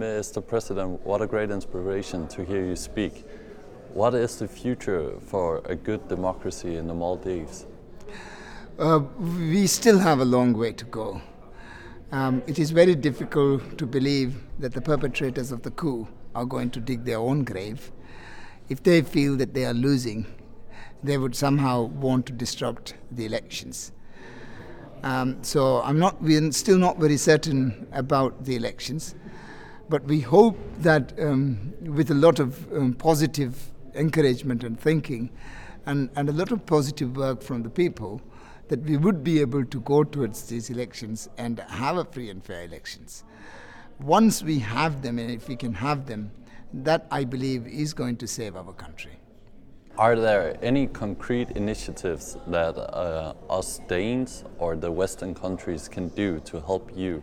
Mr. President, what a great inspiration to hear you speak. What is the future for a good democracy in the Maldives? Uh, we still have a long way to go. Um, it is very difficult to believe that the perpetrators of the coup are going to dig their own grave. If they feel that they are losing, they would somehow want to disrupt the elections. Um, so I'm not, we're still not very certain about the elections, but we hope that um, with a lot of um, positive encouragement and thinking, and, and a lot of positive work from the people, that we would be able to go towards these elections and have a free and fair elections. Once we have them, and if we can have them, that I believe is going to save our country. Are there any concrete initiatives that uh, us Danes or the Western countries can do to help you?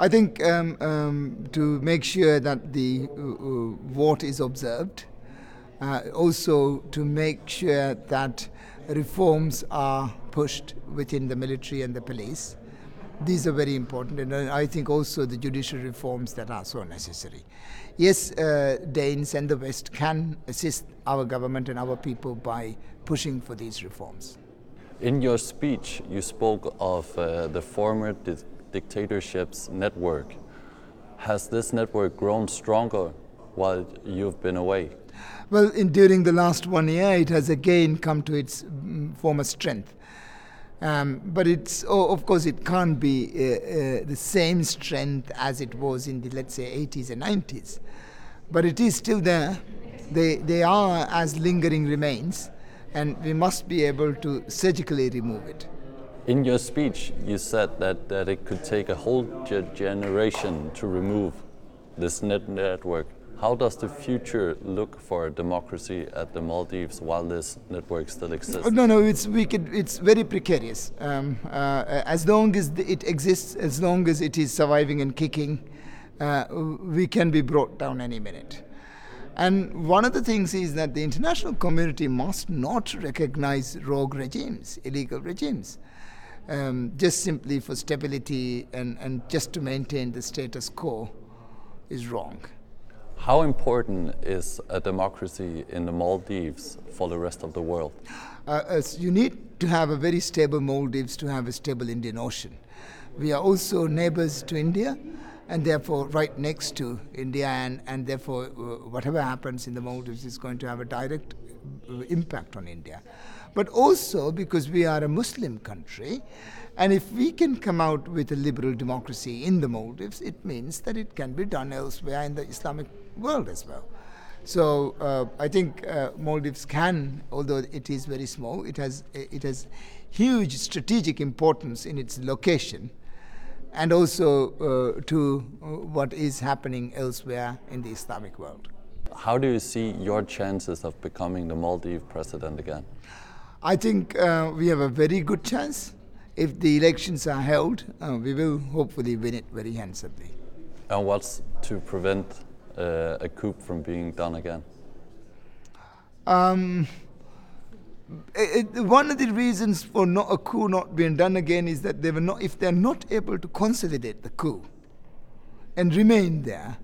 I think um, um, to make sure that the uh, uh, vote is observed, uh, also to make sure that reforms are pushed within the military and the police. These are very important, and I think also the judicial reforms that are so necessary. Yes, uh, Danes and the West can assist our government and our people by pushing for these reforms. In your speech, you spoke of uh, the former dictatorships network. Has this network grown stronger while you've been away? Well, in, during the last one year, it has again come to its mm, former strength. Um, but it's oh, of course it can't be uh, uh, the same strength as it was in the let's say 80s and 90s, but it is still there. They they are as lingering remains, and we must be able to surgically remove it. In your speech, you said that, that it could take a whole generation to remove this net network. How does the future look for democracy at the Maldives while this network still exists? No, no, it's we could, It's very precarious. Um, uh, as long as it exists, as long as it is surviving and kicking, uh, we can be brought down any minute. And one of the things is that the international community must not recognize rogue regimes, illegal regimes, um, just simply for stability and, and just to maintain the status quo is wrong. How important is a democracy in the Maldives for the rest of the world? Uh, you need to have a very stable Maldives to have a stable Indian Ocean. We are also neighbors to India and therefore right next to India, and, and therefore uh, whatever happens in the Maldives is going to have a direct uh, impact on India. But also because we are a Muslim country, and if we can come out with a liberal democracy in the Maldives, it means that it can be done elsewhere in the Islamic world as well. So uh, I think uh, Maldives can, although it is very small, it has it has huge strategic importance in its location, and also uh, to uh, what is happening elsewhere in the Islamic world. How do you see your chances of becoming the Maldives president again? I think uh, we have a very good chance. If the elections are held, uh, we will hopefully win it very handsomely. And what's to prevent uh, a coup from being done again? Um, one of the reasons for not a coup not being done again is that they were not, if they're not able to consolidate the coup and remain there,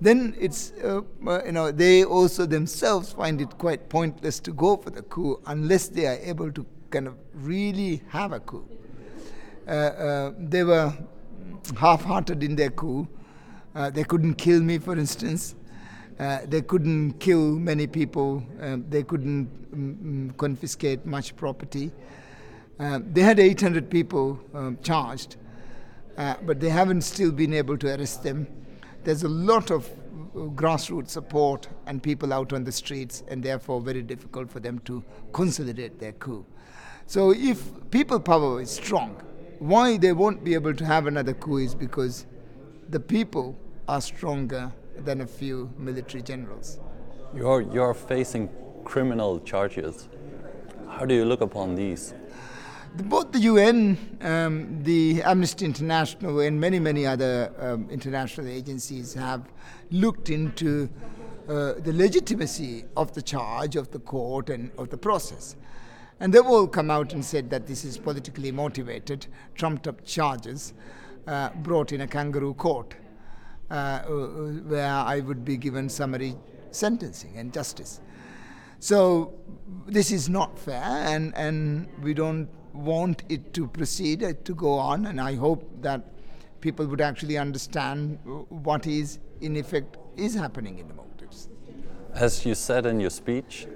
then it's uh, uh, you know they also themselves find it quite pointless to go for the coup unless they are able to kind of really have a coup. Uh, uh they were half-hearted in their coup. Uh, they couldn't kill me, for instance. Uh, they couldn't kill many people. Um, they couldn't um, confiscate much property. Uh, they had 800 people um, charged, uh, but they haven't still been able to arrest them. There's a lot of uh, grassroots support and people out on the streets, and therefore very difficult for them to consolidate their coup. So if people power is strong, why they won't be able to have another coup is because the people are stronger than a few military generals. You're, you're facing criminal charges. How do you look upon these? Both the UN, um, the Amnesty International, and many, many other um, international agencies have looked into uh, the legitimacy of the charge of the court and of the process. And they've all come out and said that this is politically motivated, trumped up charges uh, brought in a kangaroo court. Uh, where I would be given summary sentencing and justice. So this is not fair, and, and we don't want it to proceed, uh, to go on, and I hope that people would actually understand what is, in effect, is happening in the Maldives. As you said in your speech,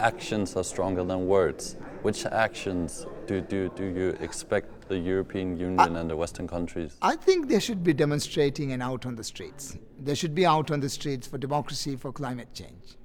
actions are stronger than words. Which actions do, do, do you expect the European Union I, and the Western countries? I think they should be demonstrating and out on the streets. They should be out on the streets for democracy, for climate change.